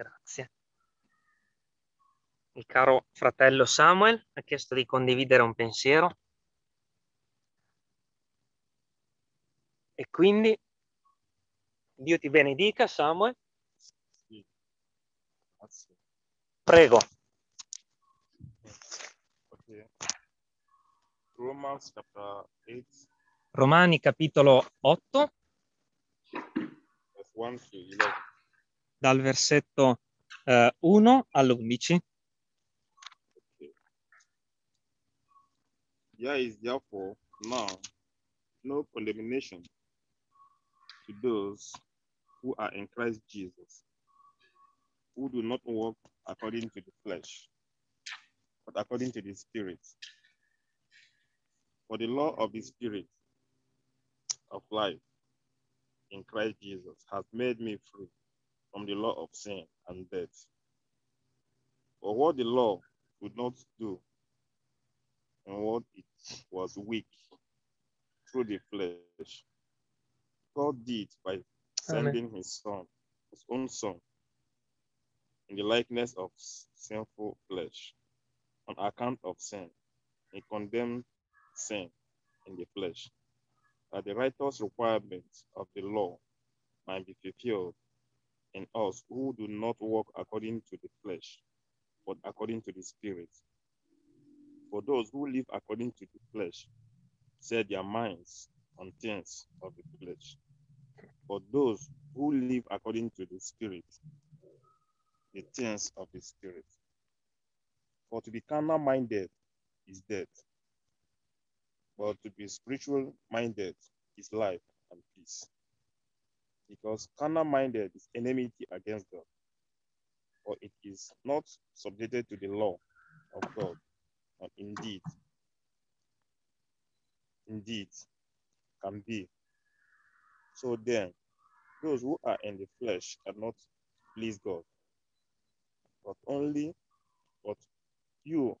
Grazie. Il caro fratello Samuel ha chiesto di condividere un pensiero. E quindi Dio ti benedica, Samuel. Sì. Grazie. Prego. Okay. Romans chapter 8, Romani capitolo 8, dal versetto eh, 1 all'11. Okay. There is therefore now no condemnation to those who are in Christ Jesus, who do not walk according to the flesh, but according to the Spirit. For the law of the Spirit of life in Christ Jesus has made me free from the law of sin and death. For what the law could not do, and what it was weak through the flesh, God did by sending his son, his own son, in the likeness of sinful flesh, on account of sin. He condemned sin in the flesh, that the righteous requirements of the law might be fulfilled in us who do not walk according to the flesh, but according to the Spirit. For those who live according to the flesh set their minds on things of the flesh. But those who live according to the Spirit, the things of the Spirit. For to be carnal minded is death, but to be spiritual minded is life and peace. Because carnal minded is enmity against God, for it is not subjected to the law of God, and indeed, indeed, can be. So then, those who are in the flesh cannot please God, but only, but you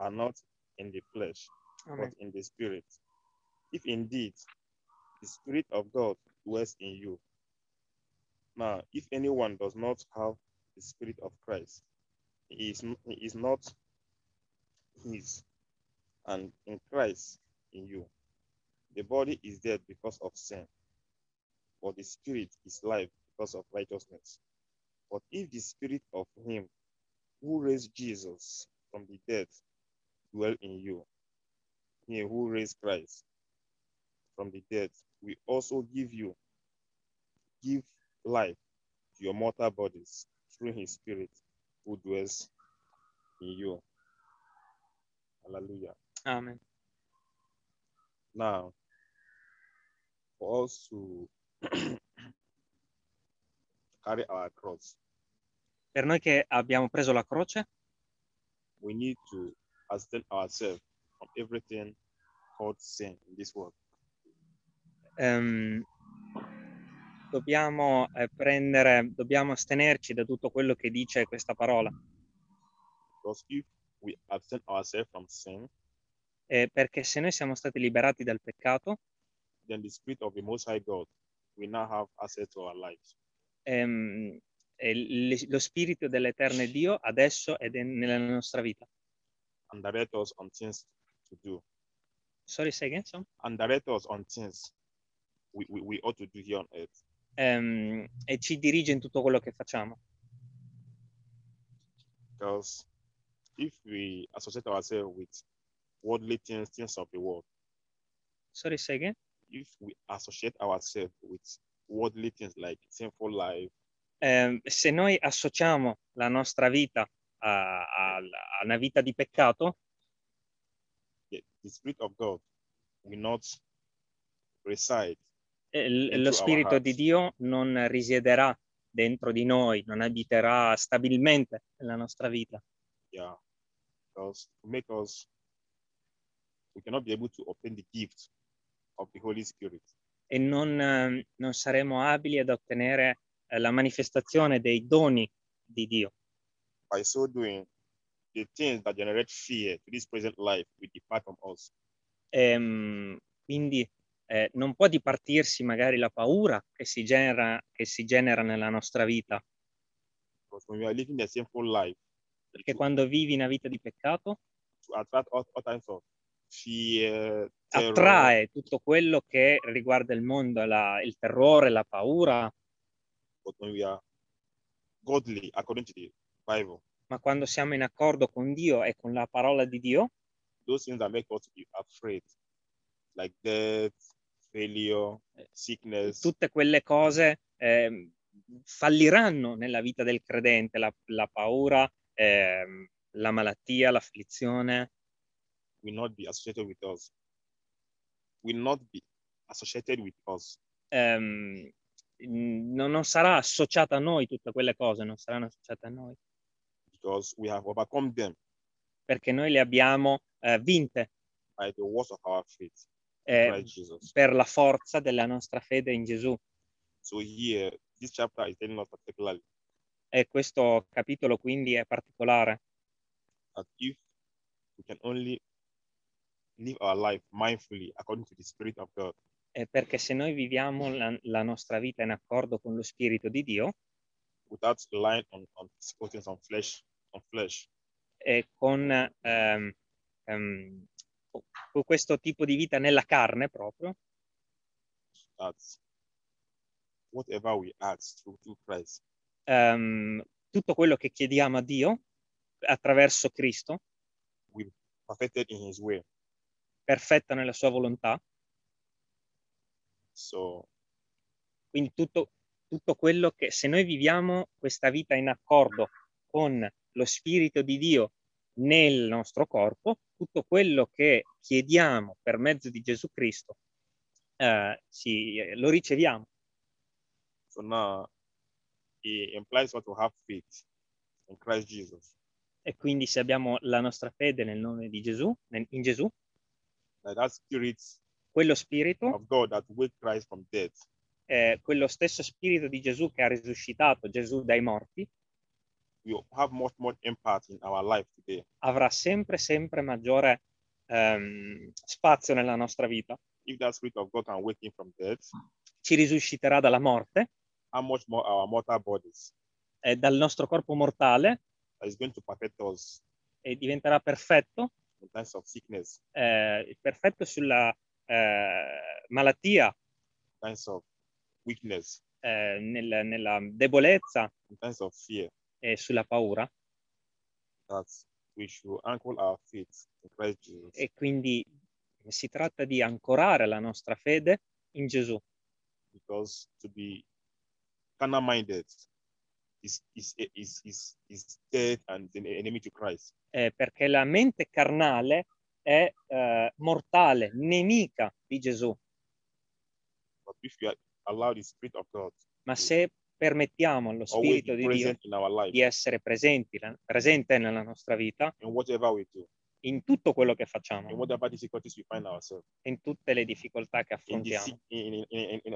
are not in the flesh, Amen. but in the spirit. If indeed the spirit of God dwells in you. Now, if anyone does not have the spirit of Christ, he is, he is not his, and in Christ in you. The body is dead because of sin, but the spirit is life because of righteousness. But if the spirit of him who raised Jesus from the dead dwell in you, he who raised Christ from the dead will also give you give life to your mortal bodies through his spirit who dwells in you. Hallelujah. Amen. Now, for us to carry our cross, Per noi che abbiamo preso la croce, we need to abstain ourselves from everything called sin in this world. ehm, dobbiamo eh, prendere, dobbiamo astenerci da tutto quello che dice questa parola, sin, eh, perché se noi siamo stati liberati dal peccato, the God ehm, e l- lo spirito dell'eterne Dio adesso è de- nella nostra vita. and direct us on things to do Sorry, say again, son? and direct us on things we, we, we ought to do here on earth. Ehm, e ci dirige in tutto quello che facciamo. Because if we associate ourselves with worldly things, things of the world, Sorry, say again? if we associate ourselves with worldly things like sinful life, Ehm, se noi associamo la nostra vita a, a- a una vita di peccato, the, the Spirit of God will not reside. Lo spirito di. Dio non risiederà dentro di noi, non abiterà stabilmente nella nostra vita. Yeah. Because to make us, we cannot be able to obtain the gift of the Holy Spirit. e non, ehm, non saremo abili ad ottenere eh, la manifestazione dei doni di Dio. By so doing, the things that generate fear to this present life will depart from us. Ehm, quindi eh, non può dipartirsi magari la paura che si genera, che si genera nella nostra vita, perché quando vivi una vita di peccato? Terror, attrae tutto quello che riguarda il mondo, la- il terrore, la paura, but when we are godly according to the Bible, ma quando siamo in accordo con Dio e con la parola di Dio, those things that make us afraid, like death, failure, sickness, tutte quelle cose ehm, falliranno nella vita del credente, la, la paura, ehm, la malattia, l'afflizione, will not be associated with us. Will not be associated with us. Ehm, non, non sarà associata a noi tutte quelle cose, non saranno associate a noi, because we have overcome them. Perché noi le abbiamo eh, vinte. By the words of our faith eh, per la forza della nostra fede in Gesù. So here, this chapter is telling us particularly. E questo capitolo quindi è particolare, that if we can only live our life mindfully according to the Spirit of God, eh, perché se noi viviamo la, la nostra vita in accordo con lo Spirito di Dio, without relying on, on on flesh, on flesh, e con, ehm, ehm, con questo tipo di vita nella carne proprio, that whatever we ask through, Christ, ehm, tutto quello che chiediamo a Dio attraverso Cristo, we perfected in His way. perfetta nella sua volontà, So quindi tutto, tutto quello che se noi viviamo questa vita in accordo con lo Spirito di Dio nel nostro corpo, tutto quello che chiediamo per mezzo di Gesù Cristo eh, sì, eh, lo riceviamo. so now it implies what to have faith in Christ Jesus. E quindi se abbiamo la nostra fede nel nome di Gesù, nel- in Gesù, That that spirit quello spirito, of God that wake Christ from death eh, quello stesso spirito di Gesù che ha risuscitato Gesù dai morti, will have much more impact in our life today. avrà sempre, sempre maggiore ehm, spazio nella nostra vita. If that spirit of God can wake him from death, Ci risusciterà dalla morte, how much more our mortal bodies? Eh, dal nostro corpo mortale. Is going to perfect us e diventerà perfetto, in times of sickness, eh, perfetto sulla eh, malattia, in times of weakness, eh, nel- nella debolezza. In times of fear, e sulla paura. E quindi si tratta di ancorare la nostra fede in Gesù, Because to be carnal minded is is is is is dead and an enemy to Christ. eh, perché la mente carnale è eh, mortale, nemica di Gesù. But if you allow the Spirit of God Ma se permettiamo allo Spirito di Dio di essere presenti, presente nella nostra vita, in we tutto quello che facciamo, we in tutte le difficoltà che affrontiamo. in, in, in,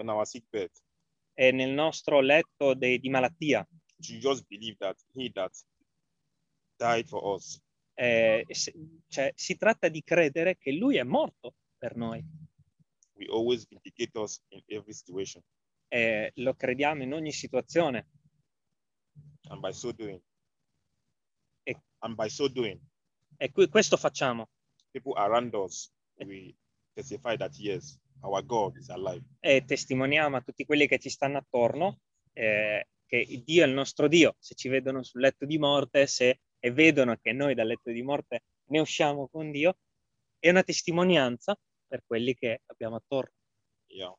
e nel nostro letto de- di malattia, that that eh, cioè, si tratta di credere che Lui è morto per noi. will always vindicate us in every situation. E lo crediamo in ogni situazione And by so doing, E- and by so doing, e qui- questo facciamo. people around us will testify that yes, our God is alive. e testimoniamo a tutti quelli che ci stanno attorno eh, che Dio è il nostro Dio. Se ci vedono sul letto di morte, se e vedono che noi dal letto di morte ne usciamo con Dio, è una testimonianza per quelli che abbiamo attorno. Yeah.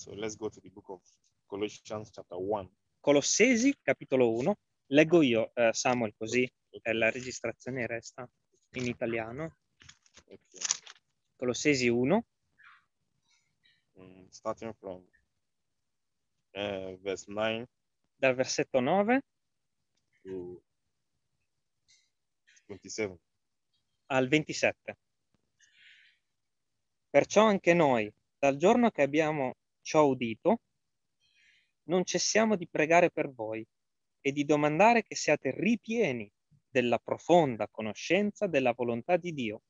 So let's go to the book of Colossians chapter 1. Colossesi, capitolo 1. Leggo io, eh, Samuel, così eh, la registrazione resta in italiano. Okay. Colossesi 1, Mm, starting from uh, verse 9 dal versetto 9 to 27. al 27. Perciò anche noi, dal giorno che abbiamo ciò udito, non cessiamo di pregare per voi e di domandare che siate ripieni della profonda conoscenza della volontà di Dio,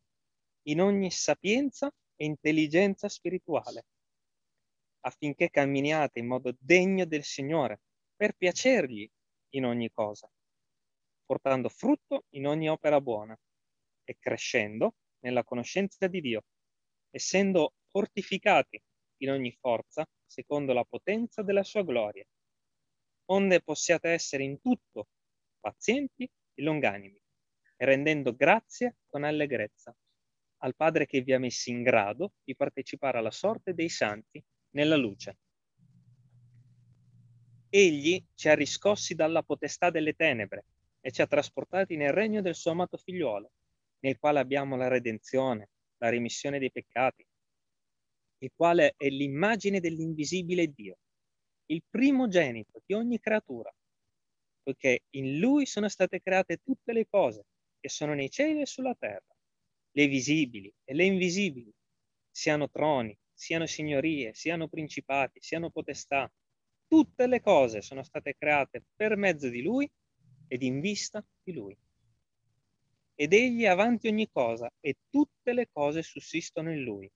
in ogni sapienza e intelligenza spirituale, affinché camminiate in modo degno del Signore, per piacergli in ogni cosa, portando frutto in ogni opera buona e crescendo nella conoscenza di Dio, essendo fortificati in ogni forza secondo la potenza della sua gloria, onde possiate essere in tutto pazienti e longanimi, rendendo grazie con allegrezza al Padre che vi ha messi in grado di partecipare alla sorte dei santi nella luce. Egli ci ha riscossi dalla potestà delle tenebre e ci ha trasportati nel regno del suo amato figliuolo, nel quale abbiamo la redenzione, la rimissione dei peccati, il quale è l'immagine dell'invisibile Dio, il primogenito di ogni creatura, poiché in lui sono state create tutte le cose che sono nei cieli e sulla terra, le visibili e le invisibili, siano troni, siano signorie, siano principati, siano potestà. Tutte le cose sono state create per mezzo di lui ed in vista di lui. Ed egli è avanti ogni cosa e tutte le cose sussistono in lui.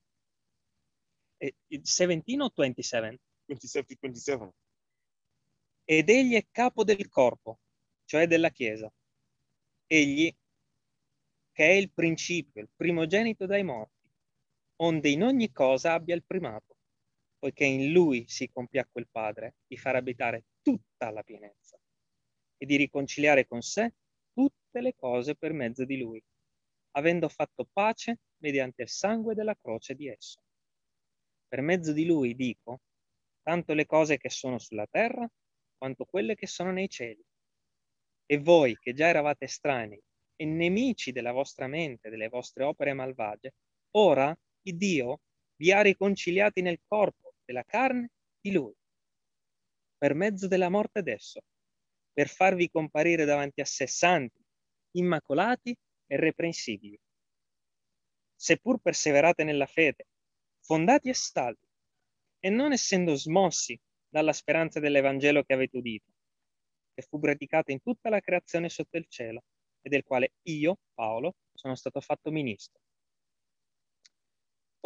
E 17 o 27? 27, 27. Ed egli è capo del corpo, cioè della Chiesa. Egli che è il principio, il primogenito dai morti, onde in ogni cosa abbia il primato, poiché in lui si compiacque il Padre di far abitare tutta la pienezza e di riconciliare con sé tutte le cose per mezzo di lui, avendo fatto pace mediante il sangue della croce di esso. Per mezzo di lui dico, tanto le cose che sono sulla terra, quanto quelle che sono nei cieli. E voi, che già eravate estranei e nemici della vostra mente, delle vostre opere malvagie, ora il Dio vi ha riconciliati nel corpo della carne di Lui, per mezzo della morte d'esso, per farvi comparire davanti a sé santi, immacolati e reprensibili. Seppur perseverate nella fede, fondati e saldi, e non essendo smossi dalla speranza dell'Evangelo che avete udito, che fu predicata in tutta la creazione sotto il cielo, e del quale io, Paolo, sono stato fatto ministro.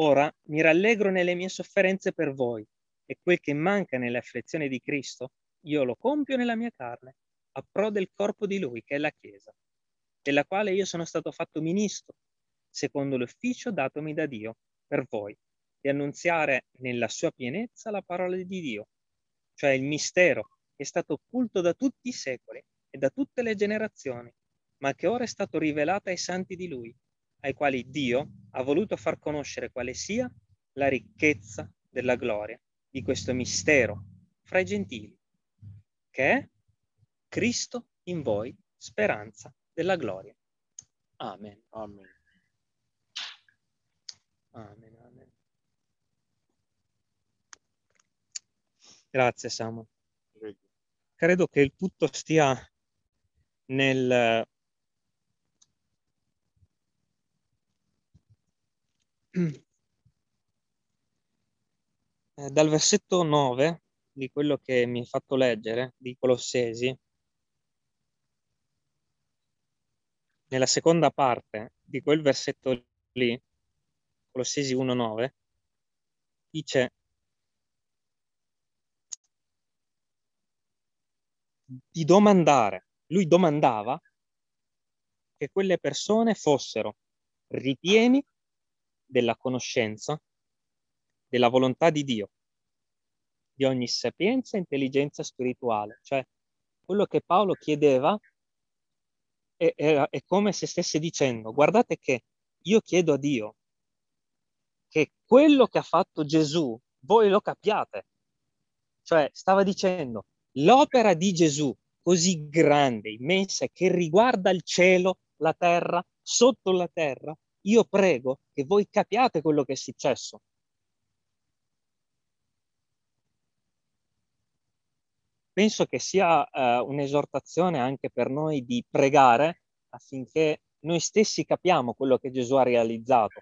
Ora mi rallegro nelle mie sofferenze per voi e quel che manca nelle afflizioni di Cristo, io lo compio nella mia carne, a pro del corpo di Lui, che è la Chiesa, della quale io sono stato fatto ministro, secondo l'ufficio datomi da Dio per voi, di annunziare nella sua pienezza la parola di Dio, cioè il mistero che è stato occulto da tutti i secoli e da tutte le generazioni, ma che ora è stato rivelata ai santi di lui, ai quali Dio ha voluto far conoscere quale sia la ricchezza della gloria di questo mistero fra i gentili, che è Cristo in voi, speranza della gloria. Amen. Amen. Amen, amen. Grazie Samuel. Credo che il tutto stia nel Eh, dal versetto 9 di quello che mi hai fatto leggere, di Colossesi, nella seconda parte di quel versetto lì, Colossesi 1.9, dice di domandare, lui domandava che quelle persone fossero ripieni della conoscenza, della volontà di Dio, di ogni sapienza e intelligenza spirituale. Cioè, quello che Paolo chiedeva è, è, è come se stesse dicendo, guardate che io chiedo a Dio che quello che ha fatto Gesù, voi lo capiate. Cioè, stava dicendo, l'opera di Gesù, così grande, immensa, che riguarda il cielo, la terra, sotto la terra, io prego che voi capiate quello che è successo. Penso che sia eh, un'esortazione anche per noi di pregare affinché noi stessi capiamo quello che Gesù ha realizzato.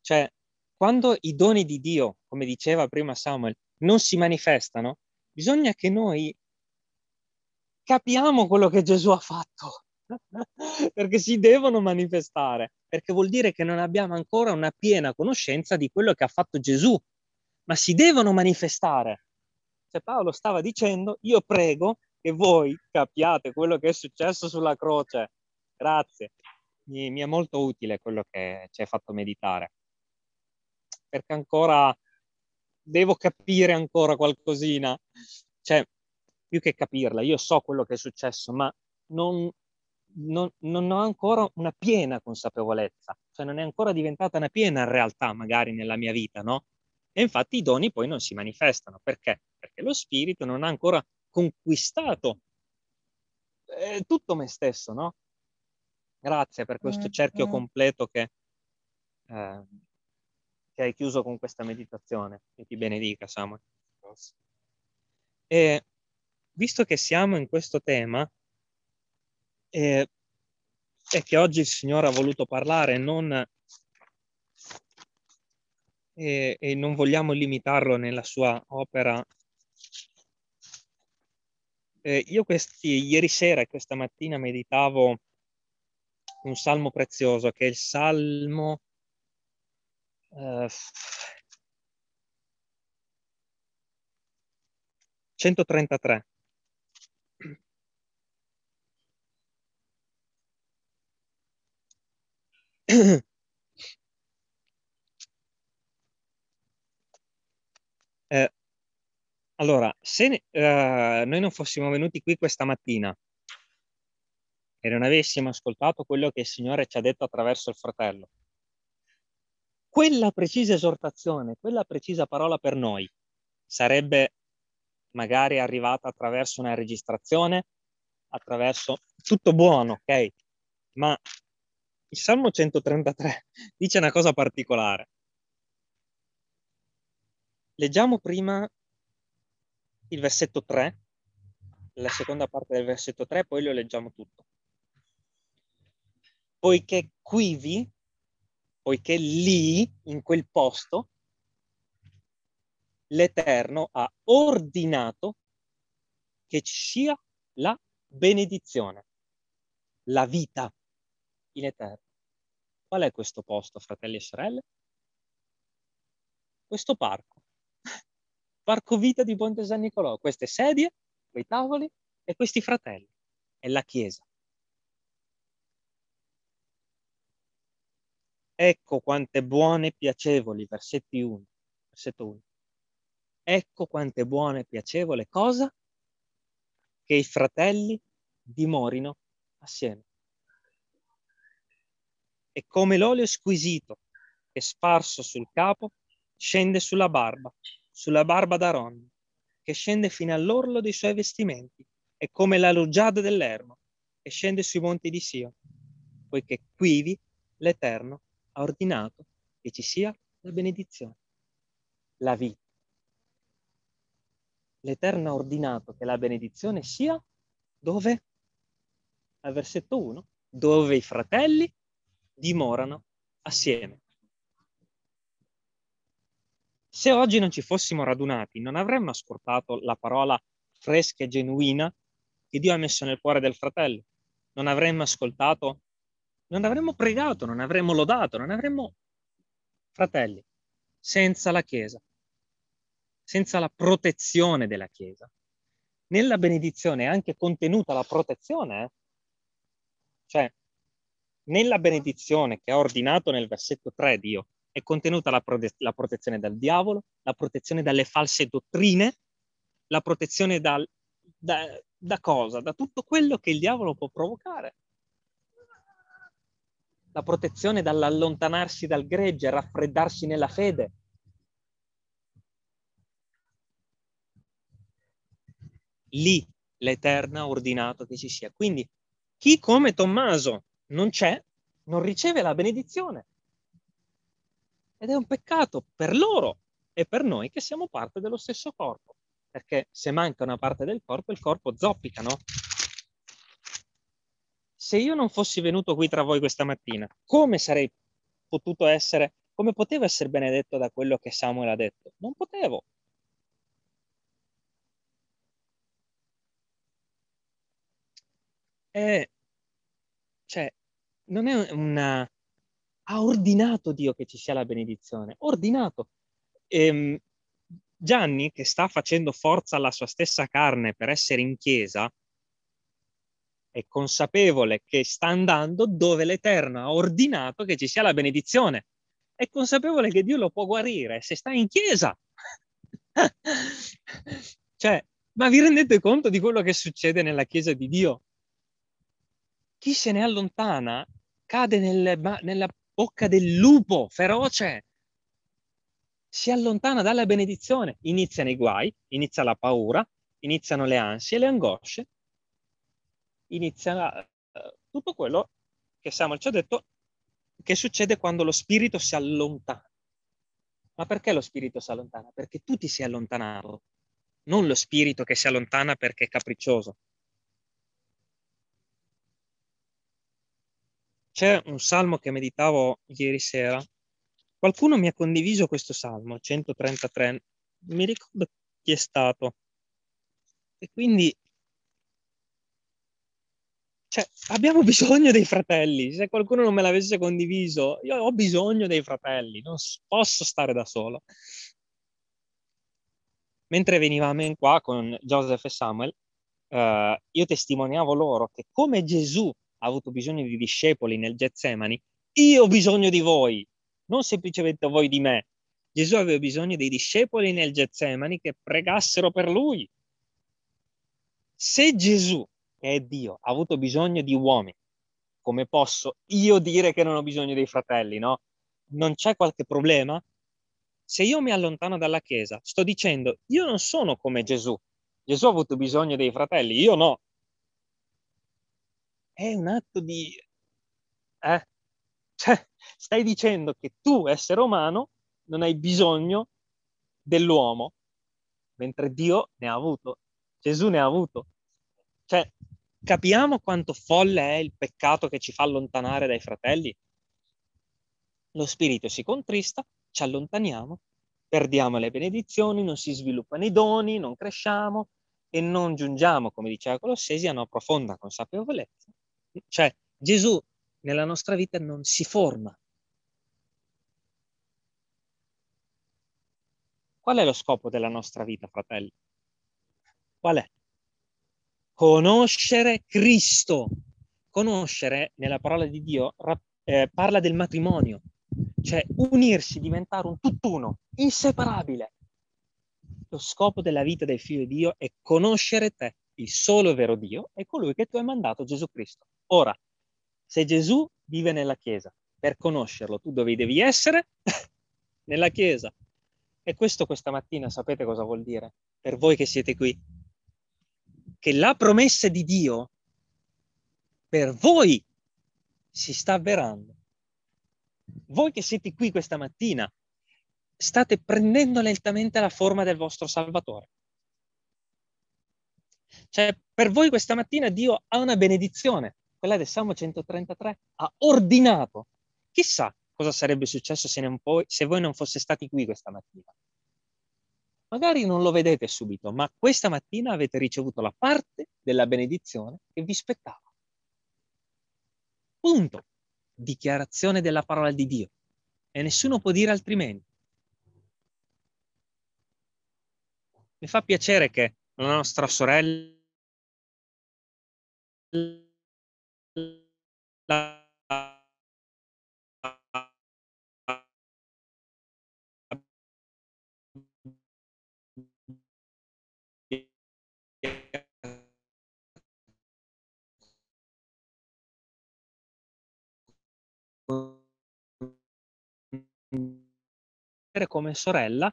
Cioè, quando i doni di Dio, come diceva prima Samuel, non si manifestano, bisogna che noi capiamo quello che Gesù ha fatto. perché si devono manifestare, perché vuol dire che non abbiamo ancora una piena conoscenza di quello che ha fatto Gesù, ma si devono manifestare. Cioè Paolo stava dicendo, io prego che voi capiate quello che è successo sulla croce. Grazie. Mi, mi è molto utile quello che ci hai fatto meditare. Perché ancora devo capire ancora qualcosina. Cioè, più che capirla, io so quello che è successo, ma non, non, non, ho ancora una piena consapevolezza, cioè non è ancora diventata una piena realtà magari nella mia vita, no? E infatti i doni poi non si manifestano. Perché? Perché lo spirito non ha ancora conquistato eh, tutto me stesso, no? Grazie per questo cerchio completo che, eh, che hai chiuso con questa meditazione. Che ti benedica, Samuel. E visto che siamo in questo tema, eh, e che oggi il Signore ha voluto parlare, non, e, e non vogliamo limitarlo nella sua opera. Eh, io questi, ieri sera e questa mattina meditavo un salmo prezioso che è il salmo eh, 133. Eh, allora, se eh, noi non fossimo venuti qui questa mattina e non avessimo ascoltato quello che il Signore ci ha detto attraverso il fratello, quella precisa esortazione, quella precisa parola per noi sarebbe magari arrivata attraverso una registrazione, attraverso tutto buono, ok? Ma il Salmo 133 dice una cosa particolare. Leggiamo prima il versetto 3, la seconda parte del versetto 3, poi lo leggiamo tutto. Poiché quivi, poiché lì, in quel posto, l'Eterno ha ordinato che ci sia la benedizione, la vita in Eterno. Qual è questo posto, fratelli e sorelle? Questo parco. Parco Vita di Ponte San Nicolò. Queste sedie, quei tavoli e questi fratelli. È la Chiesa. Ecco quante buone e piacevoli, versetti 1, versetto 1. Ecco quante buone e piacevole cosa che i fratelli dimorino assieme. E come l'olio squisito che sparso sul capo scende sulla barba, sulla barba d'Aaron, che scende fino all'orlo dei suoi vestimenti, e come la rugiada dell'ermo, che scende sui monti di Sio, poiché quivi l'Eterno ha ordinato che ci sia la benedizione, la vita l'Eterno ha ordinato che la benedizione sia dove? Al versetto 1, dove i fratelli dimorano assieme. Se oggi non ci fossimo radunati, non avremmo ascoltato la parola fresca e genuina che Dio ha messo nel cuore del fratello. Non avremmo ascoltato, non avremmo pregato, non avremmo lodato, non avremmo fratelli senza la Chiesa senza la protezione della Chiesa. Nella benedizione è anche contenuta la protezione, eh? cioè nella benedizione che ha ordinato nel versetto 3 Dio è contenuta la, prote- la protezione dal diavolo, la protezione dalle false dottrine, la protezione dal, da, da cosa? Da tutto quello che il diavolo può provocare. La protezione dall'allontanarsi dal gregge, raffreddarsi nella fede, lì l'Eterno ha ordinato che ci sia. Quindi chi come Tommaso non c'è, non riceve la benedizione. Ed è un peccato per loro e per noi che siamo parte dello stesso corpo. Perché se manca una parte del corpo, il corpo zoppica, no? Se io non fossi venuto qui tra voi questa mattina, come sarei potuto essere, come potevo essere benedetto da quello che Samuel ha detto? Non potevo. è, cioè, non è una... Ha ordinato Dio che ci sia la benedizione, ordinato. Ehm, Gianni, che sta facendo forza alla sua stessa carne per essere in chiesa, è consapevole che sta andando dove l'Eterno ha ordinato che ci sia la benedizione. È consapevole che Dio lo può guarire se sta in chiesa. cioè, ma vi rendete conto di quello che succede nella chiesa di Dio? Chi se ne allontana cade nel, nella bocca del lupo feroce si allontana dalla benedizione, iniziano i guai, inizia la paura, iniziano le ansie, le angosce, inizia uh, tutto quello che Samuel ci ha detto che succede quando lo spirito si allontana. Ma perché lo spirito si allontana? Perché tu ti sei allontanato, non lo spirito che si allontana perché è capriccioso. C'è un salmo che meditavo ieri sera Qualcuno mi ha condiviso questo salmo, 133, non mi ricordo chi è stato. E quindi cioè, abbiamo bisogno dei fratelli. Se qualcuno non me l'avesse condiviso, io ho bisogno dei fratelli, non posso stare da solo. Mentre venivamo in qua con Joseph e Samuel, eh, io testimoniavo loro che come Gesù ha avuto bisogno di discepoli nel Getsemani, io ho bisogno di voi non semplicemente voi di me. Gesù aveva bisogno dei discepoli nel Getsemani che pregassero per lui. Se Gesù, che è Dio, ha avuto bisogno di uomini, come posso io dire che non ho bisogno dei fratelli, no? Non c'è qualche problema? Se io mi allontano dalla Chiesa, sto dicendo, io non sono come Gesù. Gesù ha avuto bisogno dei fratelli, io no. È un atto di... Eh? Cioè, stai dicendo che tu, essere umano, non hai bisogno dell'uomo, mentre Dio ne ha avuto, Gesù ne ha avuto. Cioè, capiamo quanto folle è il peccato che ci fa allontanare dai fratelli? Lo spirito si contrista, ci allontaniamo, perdiamo le benedizioni, non si sviluppano i doni, non cresciamo e non giungiamo, come diceva Colossesi, a una profonda consapevolezza. Cioè, Gesù nella nostra vita non si forma. Qual è lo scopo della nostra vita, fratelli? Qual è? Conoscere Cristo. Conoscere, nella parola di Dio, eh, parla del matrimonio, cioè unirsi, diventare un tutt'uno, inseparabile. Lo scopo della vita del figlio di Dio è conoscere te, il solo vero Dio, e colui che tu hai mandato, Gesù Cristo. Ora, se Gesù vive nella Chiesa, per conoscerlo, tu dove devi essere? nella Chiesa. E questo questa mattina sapete cosa vuol dire? Per voi che siete qui. Che la promessa di Dio per voi si sta avverando. Voi che siete qui questa mattina state prendendo lentamente la forma del vostro Salvatore. Cioè, per voi questa mattina Dio ha una benedizione quella del Salmo 133, ha ordinato. Chissà cosa sarebbe successo se, poi, se voi non foste stati qui questa mattina. Magari non lo vedete subito, ma questa mattina avete ricevuto la parte della benedizione che vi spettava. Punto. Dichiarazione della parola di Dio. E nessuno può dire altrimenti. Mi fa piacere che la nostra sorella come sorella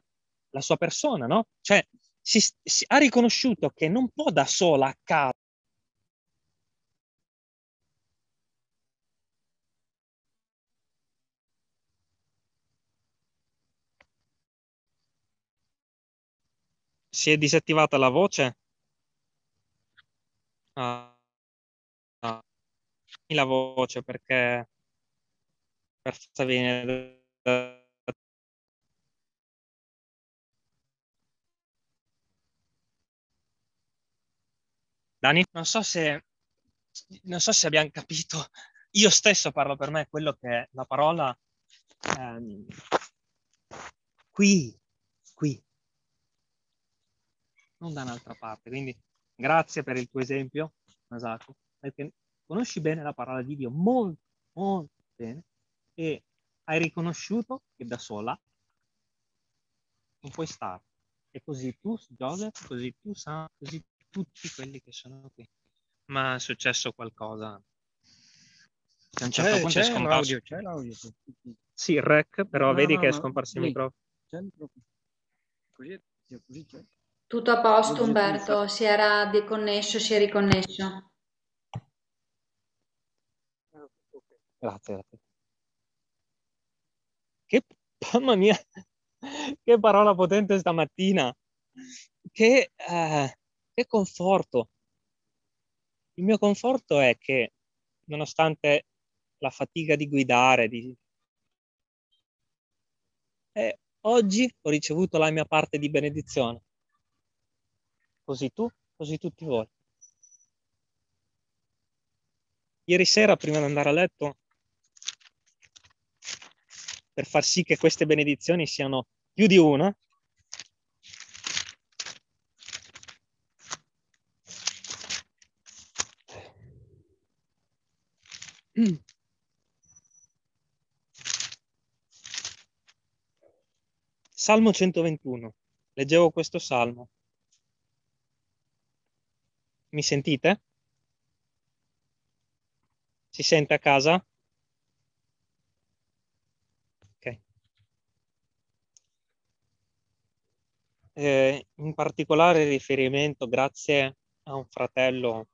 la sua persona, no? Cioè, si, si, ha riconosciuto che non può da sola a casa Si è disattivata la voce? Ah, ah. La voce perché per viene Dani, non so se non so se abbiamo capito, io stesso parlo per me quello che è la parola ehm, qui, qui, non da un'altra parte. Quindi grazie per il tuo esempio, Masako, perché conosci bene la parola di Dio molto, molto bene e hai riconosciuto che da sola non puoi stare. E così tu, Joseph, così tu, Sam, così tutti quelli che sono qui. Ma è successo qualcosa. A un certo c'è, punto c'è l'audio, c'è l'audio. Sì, il rec, però no, vedi no, che è scomparso il microfono. Tutto a posto, Umberto. Si era deconnesso, si è riconnesso. Grazie, grazie. Che, mamma mia, che parola potente stamattina. Che, eh, che conforto. Il mio conforto è che, nonostante la fatica di guidare, di... Eh, oggi ho ricevuto la mia parte di benedizione. Così tu, così tutti voi. Ieri sera, prima di andare a letto, per far sì che queste benedizioni siano più di una, Salmo 121. Leggevo questo salmo. Mi sentite? Si sente a casa? Ok. Eh, in particolare riferimento, grazie a un fratello,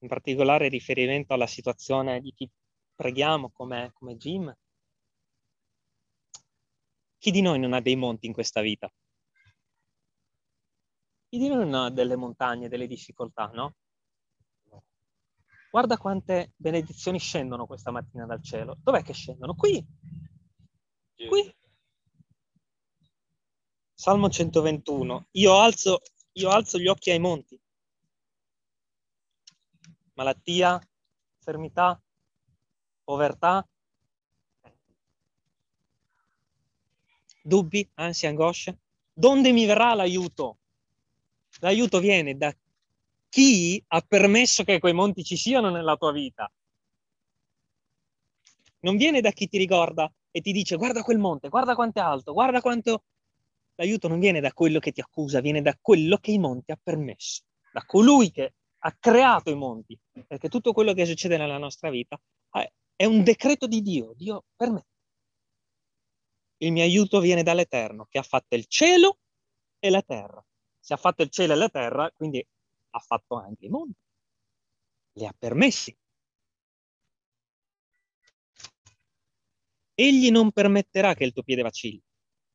in particolare riferimento alla situazione di chi preghiamo come, come Jim. Chi di noi non ha dei monti in questa vita? Chi di noi non ha delle montagne, delle difficoltà, no? Guarda quante benedizioni scendono questa mattina dal cielo. Dov'è che scendono? Qui. Qui. Salmo 121. Io alzo, io alzo gli occhi ai monti. Malattia, infermità, povertà, dubbi, ansia, angosce. Donde mi verrà l'aiuto? L'aiuto viene da chi ha permesso che quei monti ci siano nella tua vita. Non viene da chi ti ricorda e ti dice guarda quel monte, guarda quanto è alto, guarda quanto... L'aiuto non viene da quello che ti accusa, viene da quello che i monti ha permesso, da colui che ha creato i monti, perché tutto quello che succede nella nostra vita è un decreto di Dio, Dio permette. Il mio aiuto viene dall'Eterno, che ha fatto il cielo e la terra. Se ha fatto il cielo e la terra, quindi ha fatto anche i mondi. Li ha permessi. Egli non permetterà che il tuo piede vacilli.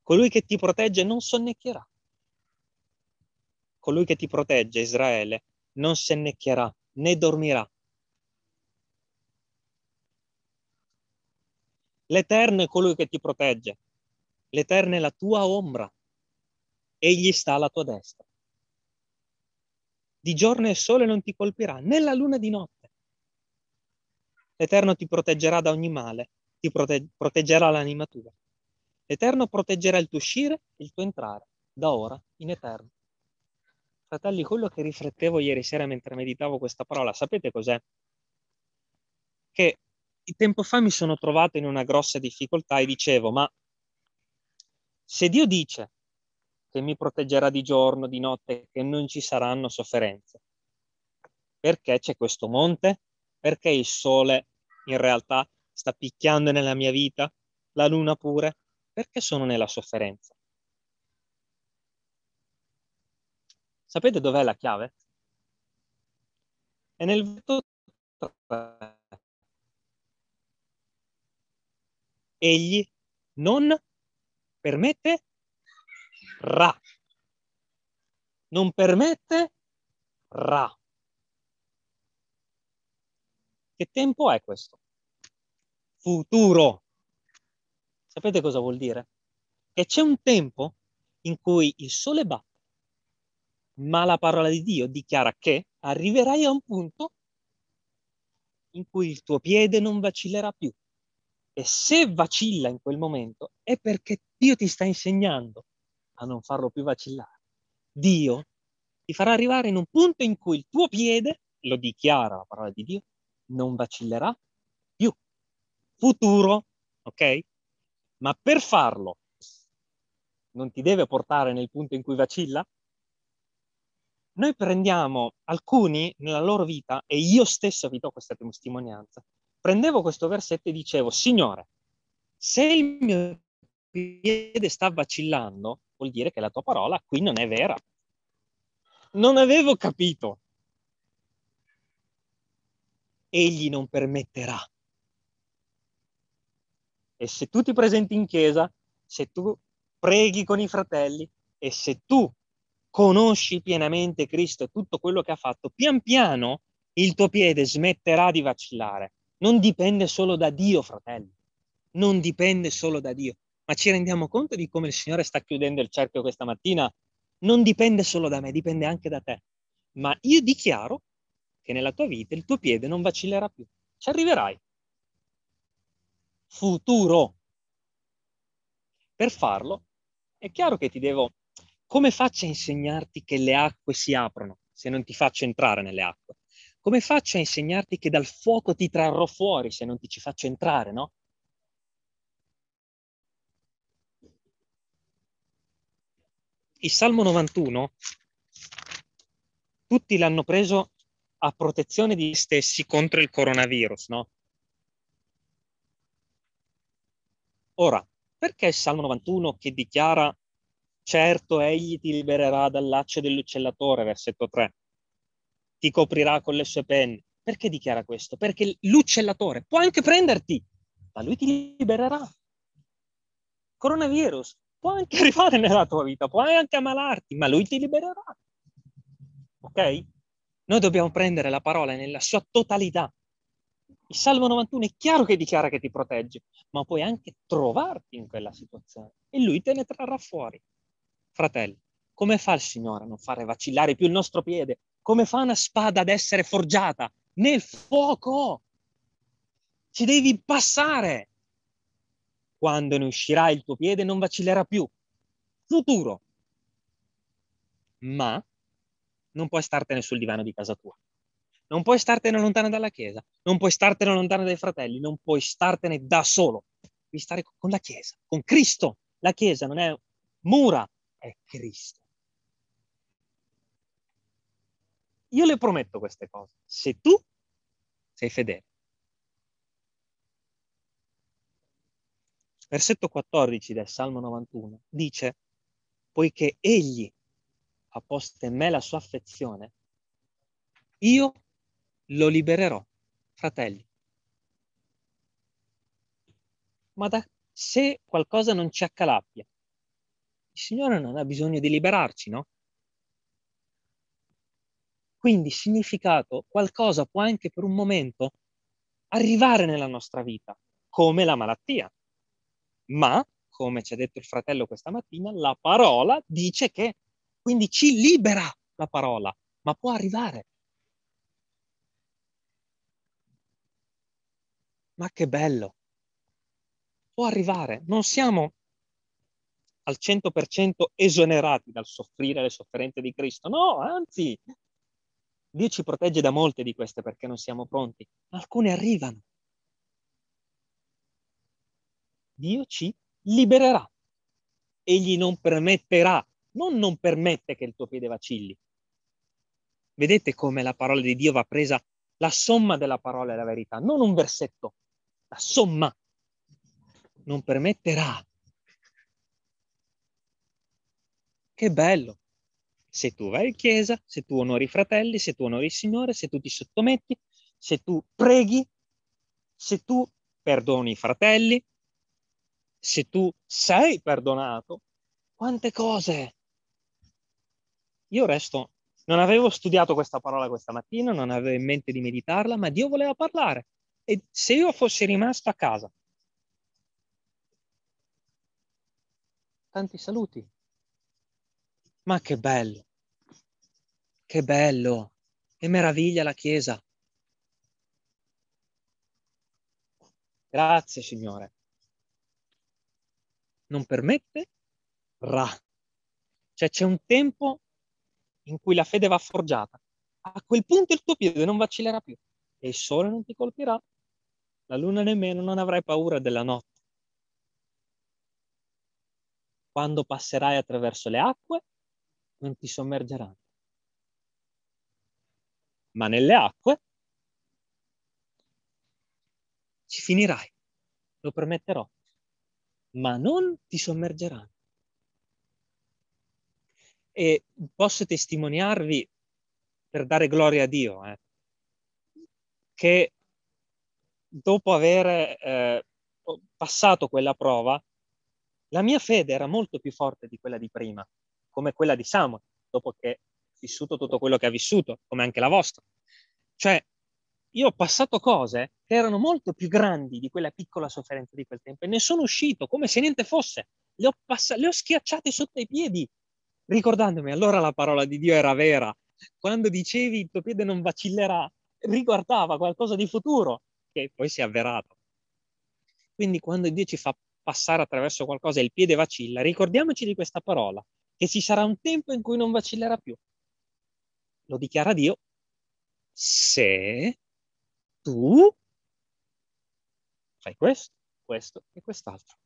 Colui che ti protegge non sonnecchierà. Colui che ti protegge, Israele, non sonnecchierà né dormirà. L'Eterno è colui che ti protegge. L'Eterno è la tua ombra. Egli sta alla tua destra. Di giorno il sole non ti colpirà, né la luna di notte. L'Eterno ti proteggerà da ogni male, ti prote- proteggerà l'anima tua. L'Eterno proteggerà il tuo uscire e il tuo entrare, da ora in eterno. Fratelli, quello che riflettevo ieri sera mentre meditavo questa parola, sapete cos'è? Che tempo fa mi sono trovato in una grossa difficoltà e dicevo, ma se Dio dice che mi proteggerà di giorno, di notte, che non ci saranno sofferenze. Perché c'è questo monte? Perché il sole in realtà sta picchiando nella mia vita? La luna pure? Perché sono nella sofferenza? Sapete dov'è la chiave? È nel versetto 3. Egli non permette ra. Non permette ra. Che tempo è questo? Futuro. Sapete cosa vuol dire? Che c'è un tempo in cui il sole batte, ma la parola di Dio dichiara che arriverai a un punto in cui il tuo piede non vacillerà più. E se vacilla in quel momento è perché Dio ti sta insegnando a non farlo più vacillare. Dio ti farà arrivare in un punto in cui il tuo piede, lo dichiara la parola di Dio, non vacillerà più. Futuro, ok? Ma per farlo non ti deve portare nel punto in cui vacilla? Noi prendiamo alcuni nella loro vita, e io stesso vi do questa testimonianza, prendevo questo versetto e dicevo, Signore, se il mio piede sta vacillando, vuol dire che la tua parola qui non è vera. Non avevo capito. Egli non permetterà. E se tu ti presenti in chiesa, se tu preghi con i fratelli e se tu conosci pienamente Cristo e tutto quello che ha fatto, pian piano il tuo piede smetterà di vacillare. Non dipende solo da Dio, fratelli. Non dipende solo da Dio. Ma ci rendiamo conto di come il Signore sta chiudendo il cerchio questa mattina? Non dipende solo da me, dipende anche da te. Ma io dichiaro che nella tua vita il tuo piede non vacillerà più. Ci arriverai. Futuro. Per farlo è chiaro che ti devo... Come faccio a insegnarti che le acque si aprono se non ti faccio entrare nelle acque? Come faccio a insegnarti che dal fuoco ti trarrò fuori se non ti ci faccio entrare, no? Il Salmo 91 tutti l'hanno preso a protezione di stessi contro il coronavirus, no? Ora, perché il Salmo 91 che dichiara certo egli ti libererà dal laccio dell'uccellatore, versetto 3, ti coprirà con le sue penne. Perché dichiara questo? Perché l'uccellatore può anche prenderti, ma lui ti libererà. Coronavirus può anche arrivare nella tua vita, puoi anche ammalarti, ma lui ti libererà. Ok? Noi dobbiamo prendere la parola nella sua totalità il Salmo 91 è chiaro che dichiara che ti protegge, ma puoi anche trovarti in quella situazione e lui te ne trarrà fuori. Fratelli, come fa il Signore a non fare vacillare più il nostro piede? Come fa una spada ad essere forgiata nel fuoco? Ci devi passare. Quando ne uscirà il tuo piede non vacillerà più. Futuro. Ma non puoi startene sul divano di casa tua. Non puoi startene lontano dalla Chiesa, non puoi startene lontano dai fratelli, non puoi startene da solo. Devi stare con la Chiesa, con Cristo. La Chiesa non è mura, è Cristo. Io le prometto queste cose, se tu sei fedele. Versetto 14 del Salmo 91 dice, poiché egli ha posto in me la sua affezione, io lo libererò, fratelli. Ma da, se qualcosa non ci accalappia, il Signore non ha bisogno di liberarci, no? Quindi significato, qualcosa può anche per un momento arrivare nella nostra vita, come la malattia. Ma, come ci ha detto il fratello questa mattina, la parola dice che, quindi ci libera la parola, ma può arrivare. Ma che bello! Può arrivare. Non siamo al 100% esonerati dal soffrire le sofferenze di Cristo. No, anzi, Dio ci protegge da molte di queste perché non siamo pronti. Alcune arrivano. Dio ci libererà. Egli non permetterà, non non permette che il tuo piede vacilli. Vedete come la parola di Dio va presa, la somma della parola è la verità, non un versetto, la somma non permetterà. Che bello! Se tu vai in chiesa, se tu onori i fratelli, se tu onori il Signore, se tu ti sottometti, se tu preghi, se tu perdoni i fratelli, se tu sei perdonato, quante cose! Io resto, non avevo studiato questa parola questa mattina, non avevo in mente di meditarla, ma Dio voleva parlare. E se io fossi rimasto a casa, tanti saluti. Ma che bello, che bello, che meraviglia la Chiesa. Grazie Signore. Non permette? Ra. Cioè c'è un tempo in cui la fede va forgiata. A quel punto il tuo piede non vacillerà più e il sole non ti colpirà, la luna nemmeno, non avrai paura della notte. Quando passerai attraverso le acque, non ti sommergeranno. Ma nelle acque ci finirai, lo permetterò, ma non ti sommergeranno. E posso testimoniarvi per dare gloria a Dio, eh, che dopo aver eh, passato quella prova, la mia fede era molto più forte di quella di prima, come quella di Samuel, dopo che ha vissuto tutto quello che ha vissuto, come anche la vostra. Cioè, io ho passato cose che erano molto più grandi di quella piccola sofferenza di quel tempo e ne sono uscito come se niente fosse. Le ho, pass- le ho schiacciate sotto i piedi, ricordandomi allora la parola di Dio era vera. Quando dicevi il tuo piede non vacillerà, riguardava qualcosa di futuro che poi si è avverato. Quindi quando Dio ci fa passare attraverso qualcosa e il piede vacilla, ricordiamoci di questa parola, che ci sarà un tempo in cui non vacillerà più. Lo dichiara Dio se tu fai questo, questo e quest'altro.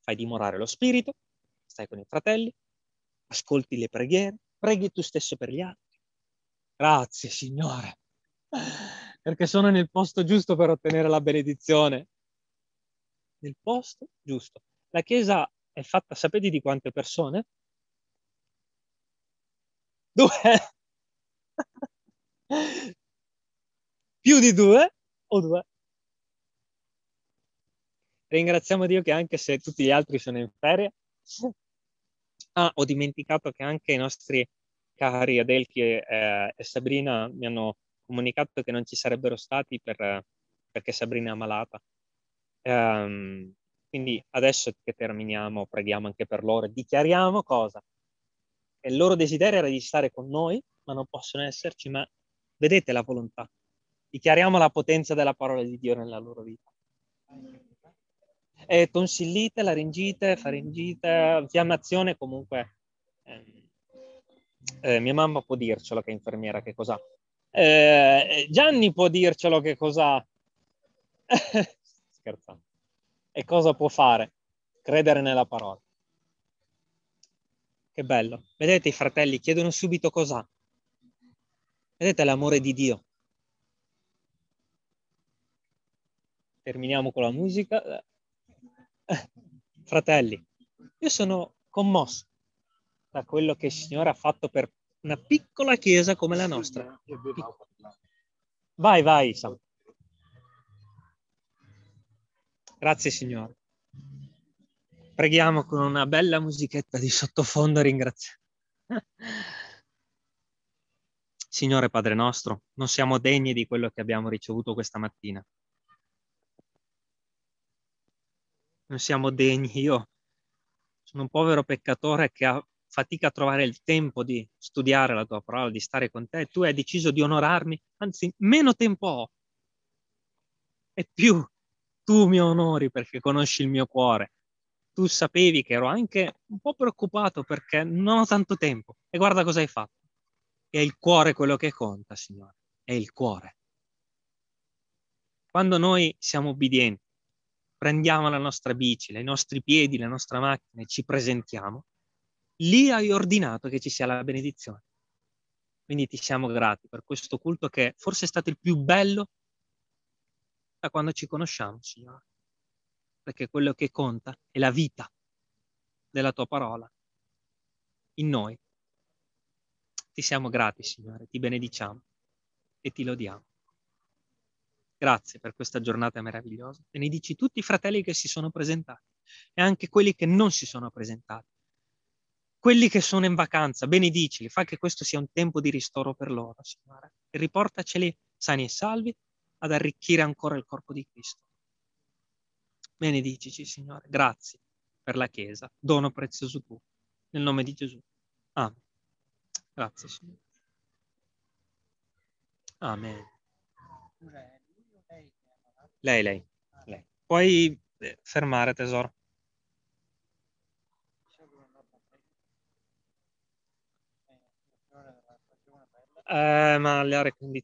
Fai dimorare lo spirito, stai con i fratelli, ascolti le preghiere, preghi tu stesso per gli altri. Grazie, Signore, perché sono nel posto giusto per ottenere la benedizione. Nel posto giusto. La Chiesa è fatta, sapete di quante persone? Due. Più di due o due? Ringraziamo Dio che anche se tutti gli altri sono in ferie, ah, ho dimenticato che anche i nostri cari Adelchi e, eh, e Sabrina mi hanno comunicato che non ci sarebbero stati per, perché Sabrina è ammalata. Um, quindi adesso che terminiamo, preghiamo anche per loro dichiariamo cosa? Che il loro desiderio era di stare con noi, ma non possono esserci, ma vedete la volontà. Dichiariamo la potenza della parola di Dio nella loro vita. E tonsillite, laringite, faringite, fiammazione comunque. Ehm, eh, mia mamma può dircelo che è infermiera che cos'ha. Eh, Gianni può dircelo che cos'ha. Scherzando. E cosa può fare? Credere nella parola. Che bello. Vedete i fratelli chiedono subito cos'ha. Vedete l'amore di Dio. Terminiamo con la musica. Fratelli, io sono commosso da quello che il Signore ha fatto per una piccola chiesa come la nostra. Vai, vai, Sam. Grazie, Signore. Preghiamo con una bella musichetta di sottofondo, ringraziamo. Signore Padre nostro, non siamo degni di quello che abbiamo ricevuto questa mattina. Non siamo degni. Io sono un povero peccatore che ha fatica a trovare il tempo di studiare la tua parola, di stare con te, tu hai deciso di onorarmi, anzi meno tempo ho. E più tu mi onori perché conosci il mio cuore. Tu sapevi che ero anche un po' preoccupato perché non ho tanto tempo. E guarda cosa hai fatto. È il cuore quello che conta, Signore. È il cuore. Quando noi siamo obbedienti, prendiamo la nostra bici, i nostri piedi, la nostra macchina e ci presentiamo, lì hai ordinato che ci sia la benedizione. Quindi ti siamo grati per questo culto che forse è stato il più bello da quando ci conosciamo, Signore. Perché quello che conta è la vita della tua parola in noi. Ti siamo grati, Signore, ti benediciamo e ti lodiamo. Grazie per questa giornata meravigliosa. Benedici tutti i fratelli che si sono presentati e anche quelli che non si sono presentati quelli che sono in vacanza, benedicili, fa che questo sia un tempo di ristoro per loro, Signore, e riportaceli sani e salvi ad arricchire ancora il corpo di Cristo. Benedicici, Signore, grazie per la Chiesa, dono prezioso tu, nel nome di Gesù. Amen. Grazie, Signore. Amen. Lei, lei, lei. Puoi eh, fermare, tesoro. Eh, ma le aree condiz-